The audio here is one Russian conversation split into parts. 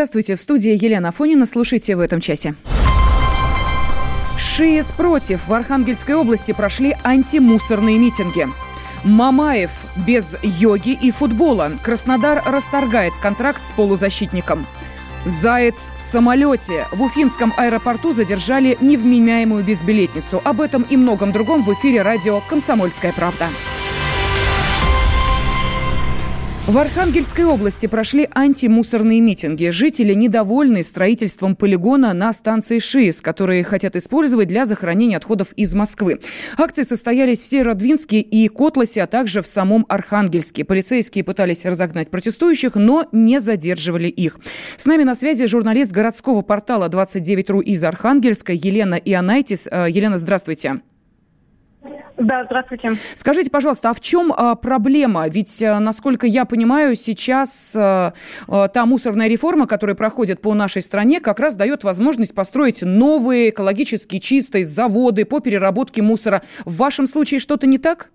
Здравствуйте, в студии Елена Афонина. Слушайте в этом часе. ШИЭС против. В Архангельской области прошли антимусорные митинги. Мамаев без йоги и футбола. Краснодар расторгает контракт с полузащитником. Заяц в самолете. В Уфимском аэропорту задержали невменяемую безбилетницу. Об этом и многом другом в эфире радио «Комсомольская правда». В Архангельской области прошли антимусорные митинги. Жители недовольны строительством полигона на станции ШИС, которые хотят использовать для захоронения отходов из Москвы. Акции состоялись в Северодвинске и Котласе, а также в самом Архангельске. Полицейские пытались разогнать протестующих, но не задерживали их. С нами на связи журналист городского портала 29.ру из Архангельска Елена Ионайтис. Э, Елена, здравствуйте. Да, здравствуйте. Скажите, пожалуйста, а в чем а, проблема? Ведь, а, насколько я понимаю, сейчас а, а, та мусорная реформа, которая проходит по нашей стране, как раз дает возможность построить новые экологически чистые заводы по переработке мусора. В вашем случае что-то не так?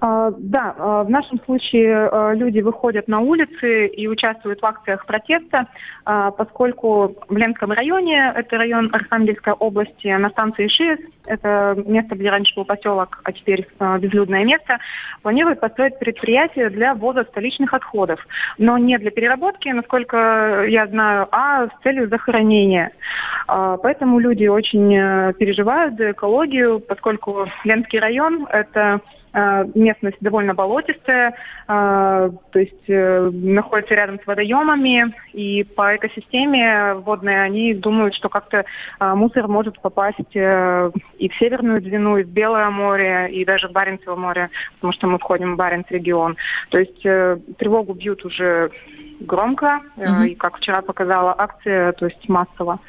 А, да, а, в нашем случае а, люди выходят на улицы и участвуют в акциях протеста, поскольку в Ленском районе, это район Архангельской области, на станции ШИС, это место, где раньше был поселок, а теперь безлюдное место, планируют построить предприятие для ввоза столичных отходов. Но не для переработки, насколько я знаю, а с целью захоронения. Поэтому люди очень э, переживают за экологию, поскольку Ленский район – это местность довольно болотистая, э, то есть э, находится рядом с водоемами, и по экосистеме водной они думают, что как-то мусор может попасть и в Северную Двину, и в Белое море, и даже в Баренцево море, потому что мы входим в Баренц регион. То есть тревогу бьют уже громко, угу. и, как вчера показала акция, то есть массово.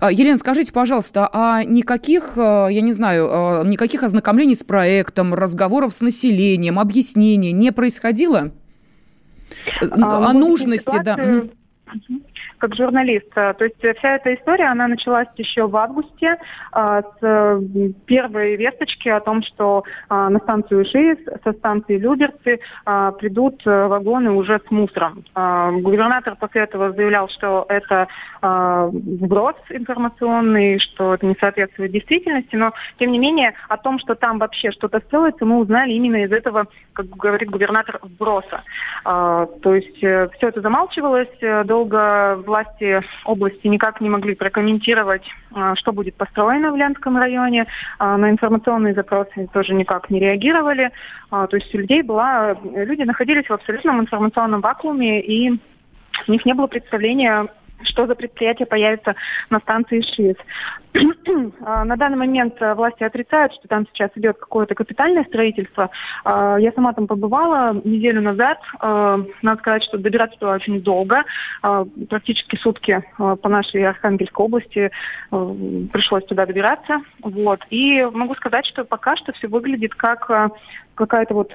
А, Елена, скажите, пожалуйста, а никаких, э, я не знаю, э, никаких ознакомлений с проектом, разговоров с населением, объяснений не происходило? А, О нужности, ситуацию... да как журналист. То есть вся эта история, она началась еще в августе а, с первой весточки о том, что а, на станцию ШИС со станции Люберцы а, придут вагоны уже с мусором. Губернатор после этого заявлял, что это вброс информационный, что это не соответствует действительности, но тем не менее о том, что там вообще что-то строится, мы узнали именно из этого, как говорит губернатор, вброса. То есть э, все это замалчивалось, э, долго власти области никак не могли прокомментировать, а, что будет построено в Ленском районе. А, на информационные запросы тоже никак не реагировали. А, то есть у людей была, люди находились в абсолютном информационном вакууме, и у них не было представления что за предприятие появится на станции ШИС. А, на данный момент э, власти отрицают, что там сейчас идет какое-то капитальное строительство. А, я сама там побывала неделю назад. А, надо сказать, что добираться туда очень долго. Практически сутки по нашей Архангельской области э, пришлось туда добираться. Вот. И могу сказать, что пока что все выглядит как э, какое-то вот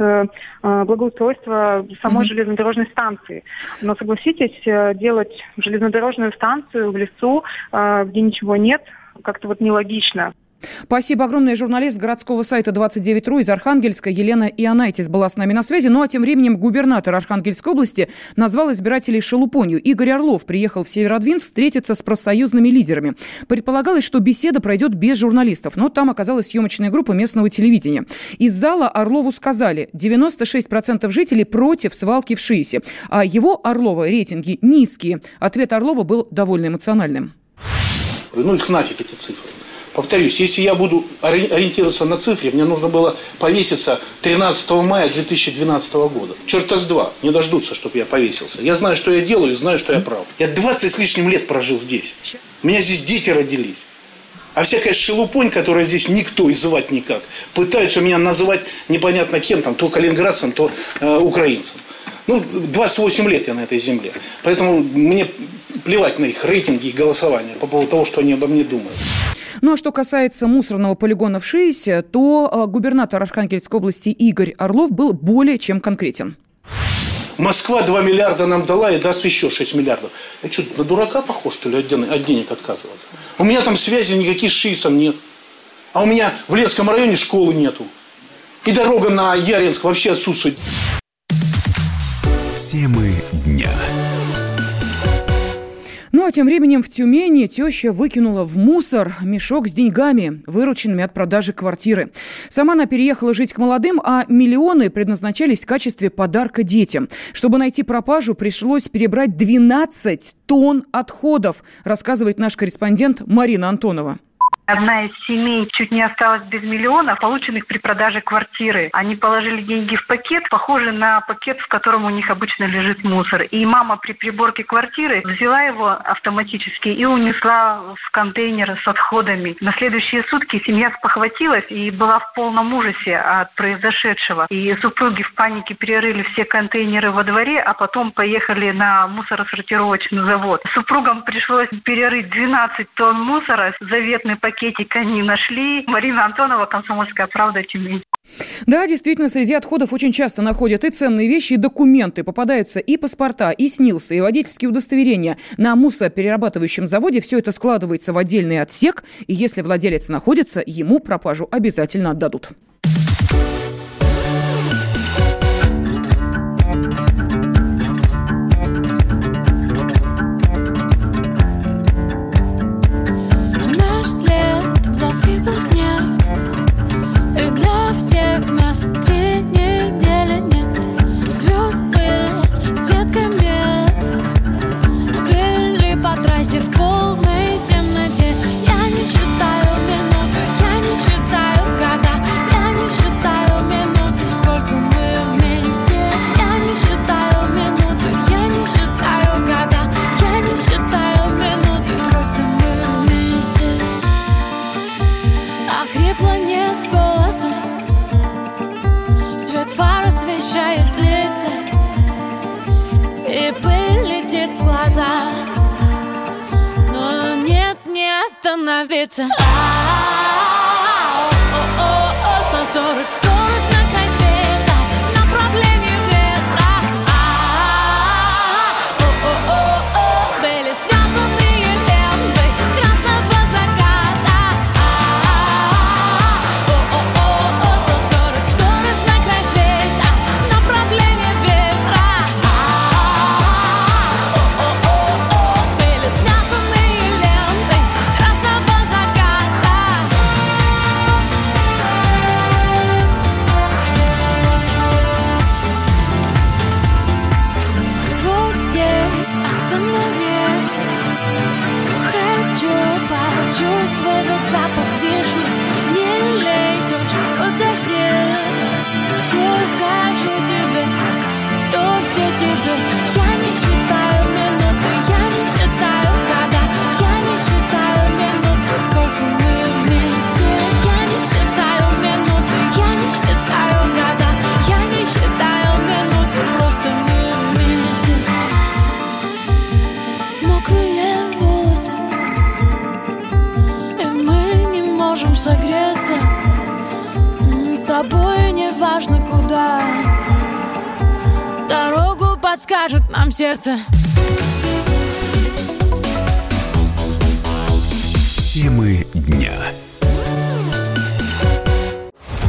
благоустройство самой mm-hmm. железнодорожной станции. Но согласитесь, делать железнодорожную станцию в лесу, где ничего нет, как-то вот нелогично. Спасибо огромное. Журналист городского сайта 29.ру из Архангельска Елена Ионайтис была с нами на связи. Ну а тем временем губернатор Архангельской области назвал избирателей шелупонью. Игорь Орлов приехал в Северодвинск встретиться с профсоюзными лидерами. Предполагалось, что беседа пройдет без журналистов, но там оказалась съемочная группа местного телевидения. Из зала Орлову сказали, 96% жителей против свалки в Шиисе, а его Орлова рейтинги низкие. Ответ Орлова был довольно эмоциональным. Ну их нафиг эти цифры. Повторюсь, если я буду ориентироваться на цифре, мне нужно было повеситься 13 мая 2012 года. Черта с два, не дождутся, чтобы я повесился. Я знаю, что я делаю, знаю, что я прав. Я 20 с лишним лет прожил здесь. У меня здесь дети родились. А всякая шелупонь, которая здесь никто и звать никак, пытаются меня называть непонятно кем, там, то калининградцем, то э, украинцем. Ну, 28 лет я на этой земле. Поэтому мне плевать на их рейтинги и голосование по поводу того, что они обо мне думают. Ну а что касается мусорного полигона в Шиесе, то э, губернатор Архангельской области Игорь Орлов был более чем конкретен. Москва 2 миллиарда нам дала и даст еще 6 миллиардов. Я что, на дурака похож, что ли, от денег отказываться? У меня там связи никаких с ШИСом нет. А у меня в Ленском районе школы нету. И дорога на Яринск вообще отсутствует. Темы дня. А тем временем в Тюмени теща выкинула в мусор мешок с деньгами, вырученными от продажи квартиры. Сама она переехала жить к молодым, а миллионы предназначались в качестве подарка детям. Чтобы найти пропажу, пришлось перебрать 12 тонн отходов, рассказывает наш корреспондент Марина Антонова. Одна из семей чуть не осталась без миллионов, полученных при продаже квартиры. Они положили деньги в пакет, похожий на пакет, в котором у них обычно лежит мусор. И мама при приборке квартиры взяла его автоматически и унесла в контейнер с отходами. На следующие сутки семья спохватилась и была в полном ужасе от произошедшего. И супруги в панике перерыли все контейнеры во дворе, а потом поехали на мусоросортировочный завод. Супругам пришлось перерыть 12 тонн мусора, заветный пакет пакетика не нашли. Марина Антонова, «Комсомольская правда», Тюмень. Да, действительно, среди отходов очень часто находят и ценные вещи, и документы. Попадаются и паспорта, и снилсы, и водительские удостоверения. На мусоперерабатывающем заводе все это складывается в отдельный отсек, и если владелец находится, ему пропажу обязательно отдадут. Сердце Темы дня.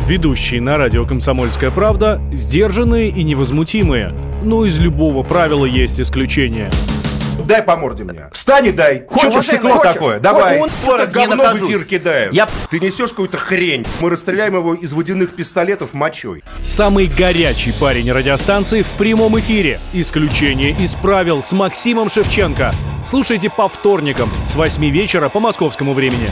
Ведущие на радио «Комсомольская правда» сдержанные и невозмутимые. Но из любого правила есть исключение. Дай по морде мне. Встань и дай. Хочешь стекло хочешь? такое? Давай. Он не говно в эфир кидаешь. Я- Ты несешь какую-то хрень. Мы расстреляем его из водяных пистолетов мочой. Самый горячий парень радиостанции в прямом эфире. Исключение из правил с Максимом Шевченко. Слушайте по вторникам с 8 вечера по московскому времени.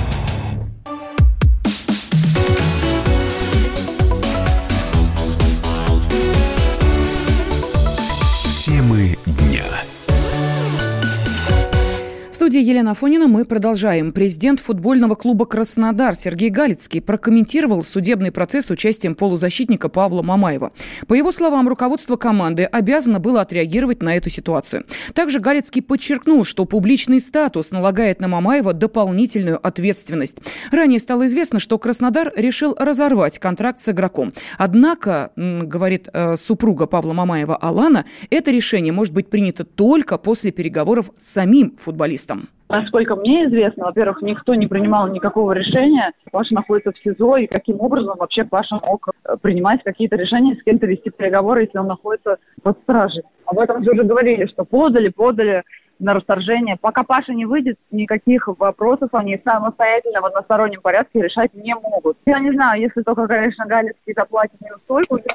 Студии Елена Афонина мы продолжаем. Президент футбольного клуба «Краснодар» Сергей Галицкий прокомментировал судебный процесс с участием полузащитника Павла Мамаева. По его словам, руководство команды обязано было отреагировать на эту ситуацию. Также Галицкий подчеркнул, что публичный статус налагает на Мамаева дополнительную ответственность. Ранее стало известно, что Краснодар решил разорвать контракт с игроком. Однако, говорит э, супруга Павла Мамаева Алана, это решение может быть принято только после переговоров с самим футболистом. Насколько мне известно, во-первых, никто не принимал никакого решения. Паша находится в СИЗО, и каким образом вообще Паша мог э, принимать какие-то решения, с кем-то вести переговоры, если он находится под стражей. Об этом же уже говорили, что подали, подали, на расторжение. Пока Паша не выйдет, никаких вопросов они самостоятельно в одностороннем порядке решать не могут. Я не знаю, если только, конечно, Галицкий заплатит неустойку или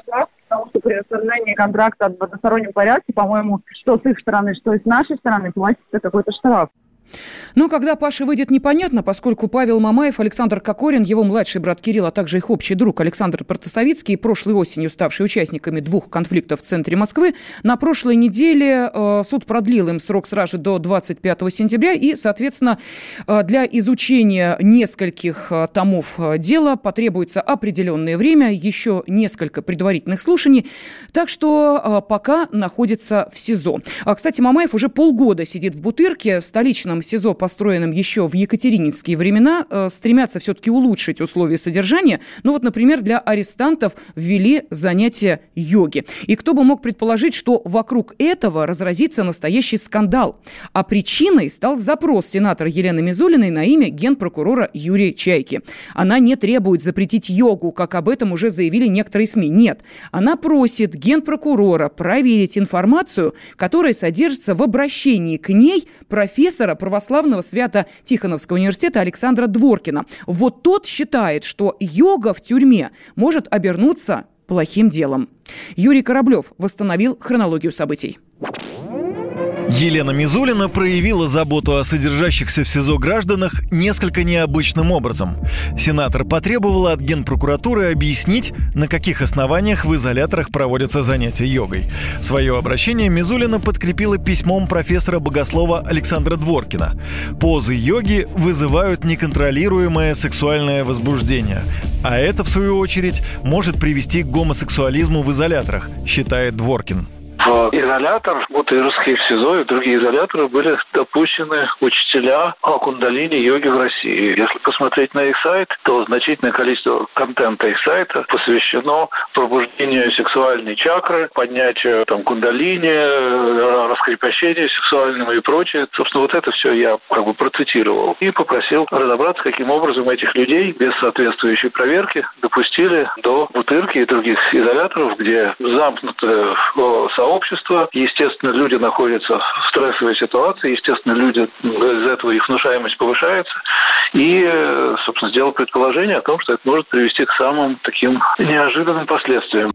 потому что при расторжении контракта в одностороннем порядке, по-моему, что с их стороны, что с нашей стороны, платится какой-то штраф. Но когда Паша выйдет, непонятно, поскольку Павел Мамаев, Александр Кокорин, его младший брат Кирилл, а также их общий друг Александр Протасовицкий, прошлой осенью ставшие участниками двух конфликтов в центре Москвы, на прошлой неделе э, суд продлил им срок сразу до 25 сентября, и, соответственно, э, для изучения нескольких э, томов дела потребуется определенное время, еще несколько предварительных слушаний, так что пока находится в СИЗО. А, кстати, Мамаев уже полгода сидит в Бутырке, в столичном СИЗО, построенном еще в екатерининские времена, э, стремятся все-таки улучшить условия содержания. Ну вот, например, для арестантов ввели занятия йоги. И кто бы мог предположить, что вокруг этого разразится настоящий скандал. А причиной стал запрос сенатора Елены Мизулиной на имя генпрокурора Юрия Чайки. Она не требует запретить йогу, как об этом уже заявили некоторые СМИ. Нет. Она просит генпрокурора проверить информацию, которая содержится в обращении к ней профессора православного Свято-Тихоновского университета Александра Дворкина. Вот тот считает, что йога в тюрьме может обернуться плохим делом. Юрий Кораблев восстановил хронологию событий. Елена Мизулина проявила заботу о содержащихся в СИЗО гражданах несколько необычным образом. Сенатор потребовала от Генпрокуратуры объяснить, на каких основаниях в изоляторах проводятся занятия йогой. Свое обращение Мизулина подкрепила письмом профессора богослова Александра Дворкина. Позы йоги вызывают неконтролируемое сексуальное возбуждение. А это, в свою очередь, может привести к гомосексуализму в изоляторах, считает Дворкин в изолятор, Бутырский, в СИЗО и другие изоляторы были допущены учителя кундалини йоги в России. Если посмотреть на их сайт, то значительное количество контента их сайта посвящено пробуждению сексуальной чакры, поднятию там, кундалини, раскрепощению сексуальному и прочее. Собственно, вот это все я как бы процитировал. И попросил разобраться, каким образом этих людей без соответствующей проверки допустили до Бутырки и других изоляторов, где замкнутое сообщество общества. Естественно, люди находятся в стрессовой ситуации, естественно, люди из этого их внушаемость повышается. И, собственно, сделал предположение о том, что это может привести к самым таким неожиданным последствиям.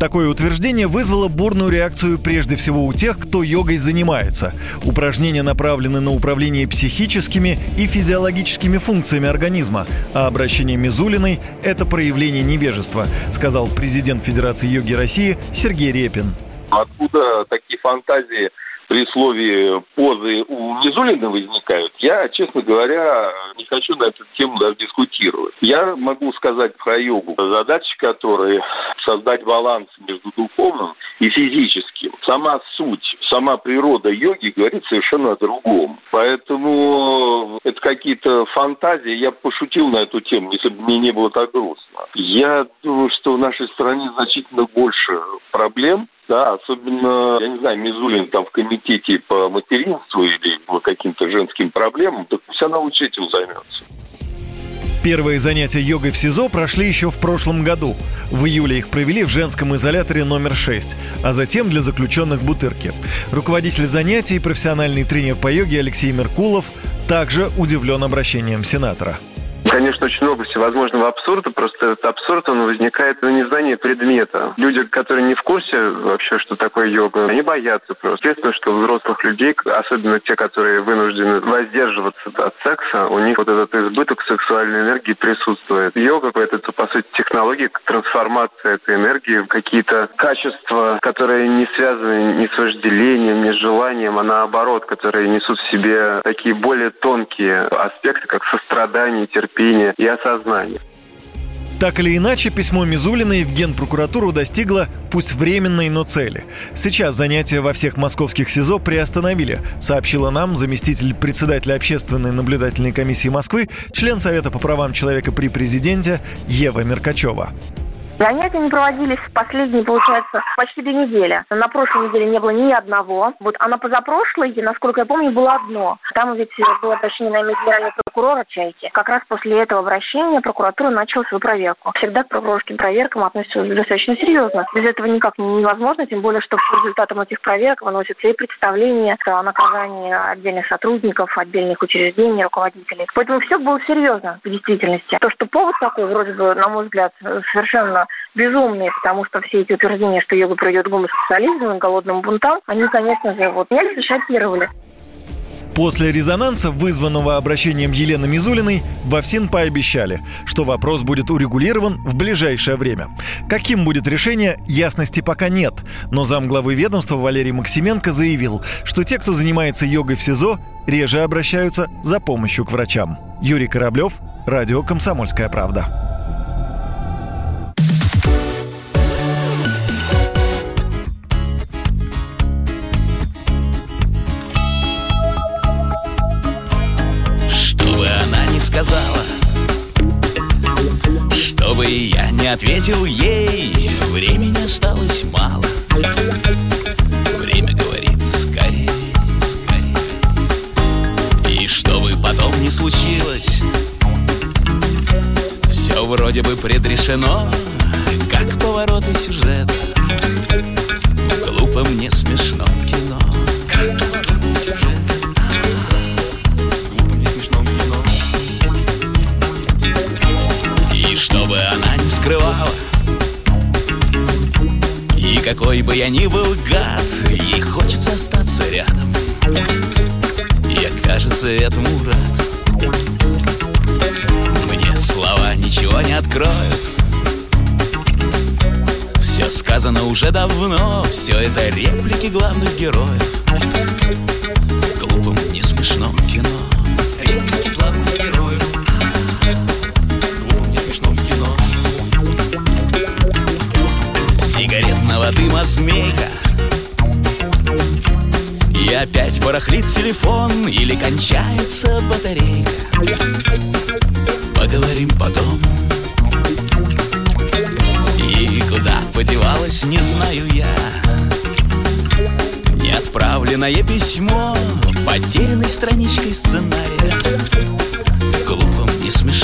Такое утверждение вызвало бурную реакцию прежде всего у тех, кто йогой занимается. Упражнения направлены на управление психическими и физиологическими функциями организма, а обращение Мизулиной – это проявление невежества, сказал президент Федерации йоги России Сергей Репин. Откуда такие фантазии при слове позы у Мизулина возникают, я, честно говоря, не хочу на эту тему даже дискутировать. Я могу сказать про йогу. Задача которой создать баланс между духовным и физическим. Сама суть, сама природа йоги говорит совершенно о другом. Поэтому это какие-то фантазии. Я пошутил на эту тему, если бы мне не было так грустно. Я думаю, что в нашей стране значительно больше проблем, да, особенно, я не знаю, Мизулин там в комитете по материнству или по каким-то женским проблемам, так пусть она лучше этим займется. Первые занятия йогой в СИЗО прошли еще в прошлом году. В июле их провели в женском изоляторе номер 6, а затем для заключенных в Бутырке. Руководитель занятий, профессиональный тренер по йоге Алексей Меркулов также удивлен обращением сенатора. Конечно, очень много всевозможного абсурда, просто этот абсурд, он возникает на незнании предмета. Люди, которые не в курсе вообще, что такое йога, они боятся просто. Естественно, что у взрослых людей, особенно те, которые вынуждены воздерживаться от секса, у них вот этот избыток сексуальной энергии присутствует. Йога — это, по сути, технология трансформации этой энергии в какие-то качества, которые не связаны ни с вожделением, ни с желанием, а наоборот, которые несут в себе такие более тонкие аспекты, как сострадание, терпение, терпения и осознания. Так или иначе, письмо Мизулиной в Генпрокуратуру достигло, пусть временной, но цели. Сейчас занятия во всех московских СИЗО приостановили, сообщила нам заместитель председателя общественной наблюдательной комиссии Москвы, член Совета по правам человека при президенте Ева Меркачева. Занятия не проводились последние, получается, почти две недели. На прошлой неделе не было ни одного. Вот, а на позапрошлой, насколько я помню, было одно. Там ведь было обращение на имя прокурора «Чайки». Как раз после этого обращения прокуратура начала свою проверку. Всегда к прокурорским проверкам относятся достаточно серьезно. Без этого никак невозможно, тем более, что по результатам этих проверок выносятся и представления о наказании отдельных сотрудников, отдельных учреждений, руководителей. Поэтому все было серьезно в действительности. То, что повод такой, вроде бы, на мой взгляд, совершенно безумный, потому что все эти утверждения, что йога приведет к гомосексуализму и голодным бунтам, они, конечно же, вот меня шокировали. После резонанса, вызванного обращением Елены Мизулиной, во ФСИН пообещали, что вопрос будет урегулирован в ближайшее время. Каким будет решение, ясности пока нет, но замглавы ведомства Валерий Максименко заявил, что те, кто занимается йогой в СИЗО, реже обращаются за помощью к врачам. Юрий Кораблев, Радио «Комсомольская правда». Чтобы я не ответил ей. Времени осталось мало. Время говорит скорее, скорее И чтобы потом не случилось Все вроде бы предрешено. Как повороты сюжета В глупом не какой бы я ни был гад Ей хочется остаться рядом. Я, кажется, этому рад. Мне слова ничего не откроют. Все сказано уже давно Все это реплики главных героев. В глупом, несмешном кино. Реплики сигаретного дыма змейка. И опять барахлит телефон Или кончается батарейка. Поговорим потом. И куда подевалась, не знаю я. Неотправленное письмо Потерянной страничкой сценария. В глупом, несмешном кино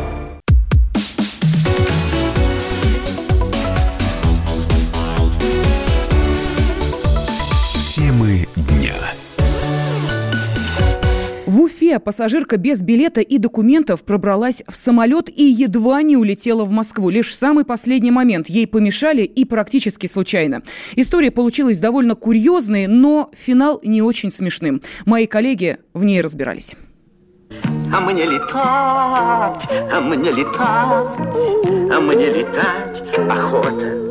Уфе пассажирка без билета и документов пробралась в самолет и едва не улетела в Москву. Лишь в самый последний момент ей помешали и практически случайно. История получилась довольно курьезной, но финал не очень смешным. Мои коллеги в ней разбирались. А мне летать, а мне летать, а мне летать охота.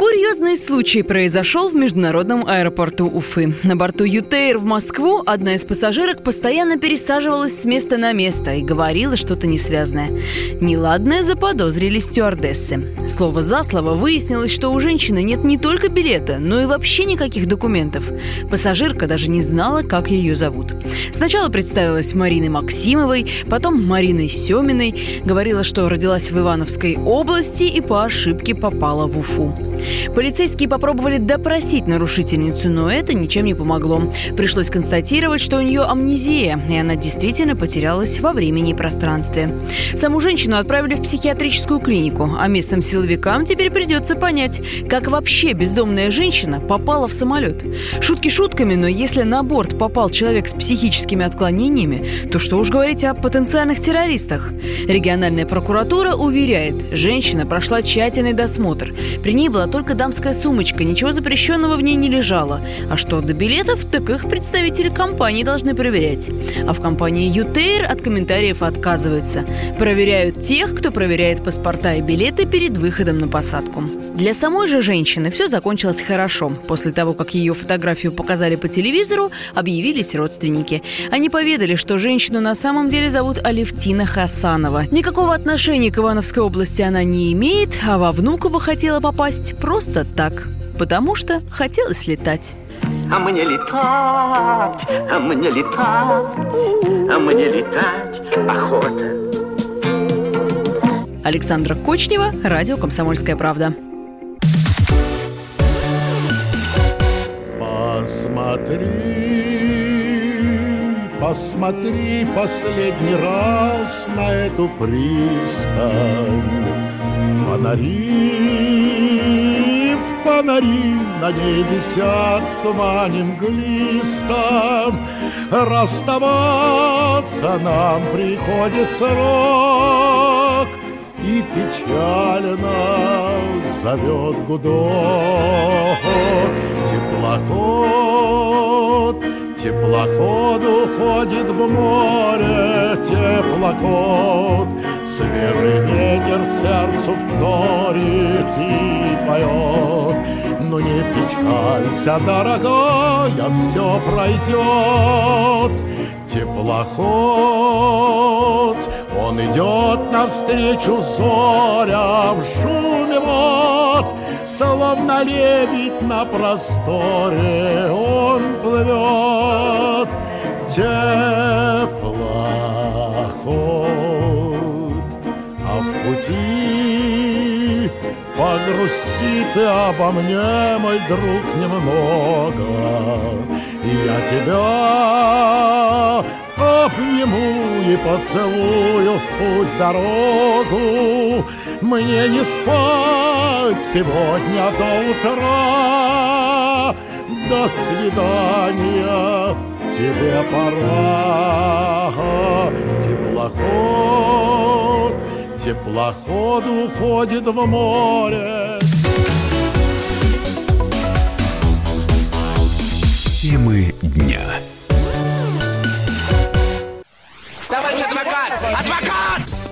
Курьезный случай произошел в международном аэропорту Уфы. На борту Ютейр в Москву одна из пассажирок постоянно пересаживалась с места на место и говорила что-то несвязное. Неладное заподозрили стюардессы. Слово за слово выяснилось, что у женщины нет не только билета, но и вообще никаких документов. Пассажирка даже не знала, как ее зовут. Сначала представилась Мариной Максимовой, потом Мариной Семиной, говорила, что родилась в Ивановской области и по ошибке попала в Уфу. Полицейские попробовали допросить нарушительницу, но это ничем не помогло. Пришлось констатировать, что у нее амнезия, и она действительно потерялась во времени и пространстве. Саму женщину отправили в психиатрическую клинику, а местным силовикам теперь придется понять, как вообще бездомная женщина попала в самолет. Шутки шутками, но если на борт попал человек с психическими отклонениями, то что уж говорить о потенциальных террористах. Региональная прокуратура уверяет, женщина прошла тщательный досмотр. При ней была только дамская сумочка, ничего запрещенного в ней не лежало. А что до билетов, так их представители компании должны проверять. А в компании «Ютейр» от комментариев отказываются. Проверяют тех, кто проверяет паспорта и билеты перед выходом на посадку. Для самой же женщины все закончилось хорошо. После того, как ее фотографию показали по телевизору, объявились родственники. Они поведали, что женщину на самом деле зовут Алевтина Хасанова. Никакого отношения к Ивановской области она не имеет, а во Внуково хотела попасть просто так. Потому что хотелось летать. А мне летать, а мне летать, а мне летать охота. Александра Кочнева, радио «Комсомольская правда». Посмотри, посмотри последний раз на эту пристань. Фонари, фонари на ней висят в тумане мглистом. Расставаться нам приходит срок, И печально зовет гудок. Теплоход, теплоход уходит в море, теплоход. Свежий ветер сердцу вторит и поет. Ну не печалься, дорогая, все пройдет. Теплоход, он идет навстречу зорям в шуме вод, Словно лебедь на просторе он плывет. Теплоход, а в пути погрусти ты обо мне, мой друг, немного. Я тебя обниму и поцелую в путь дорогу. Мне не спать сегодня до утра. До свидания, тебе пора. Теплоход, теплоход уходит в море. Темы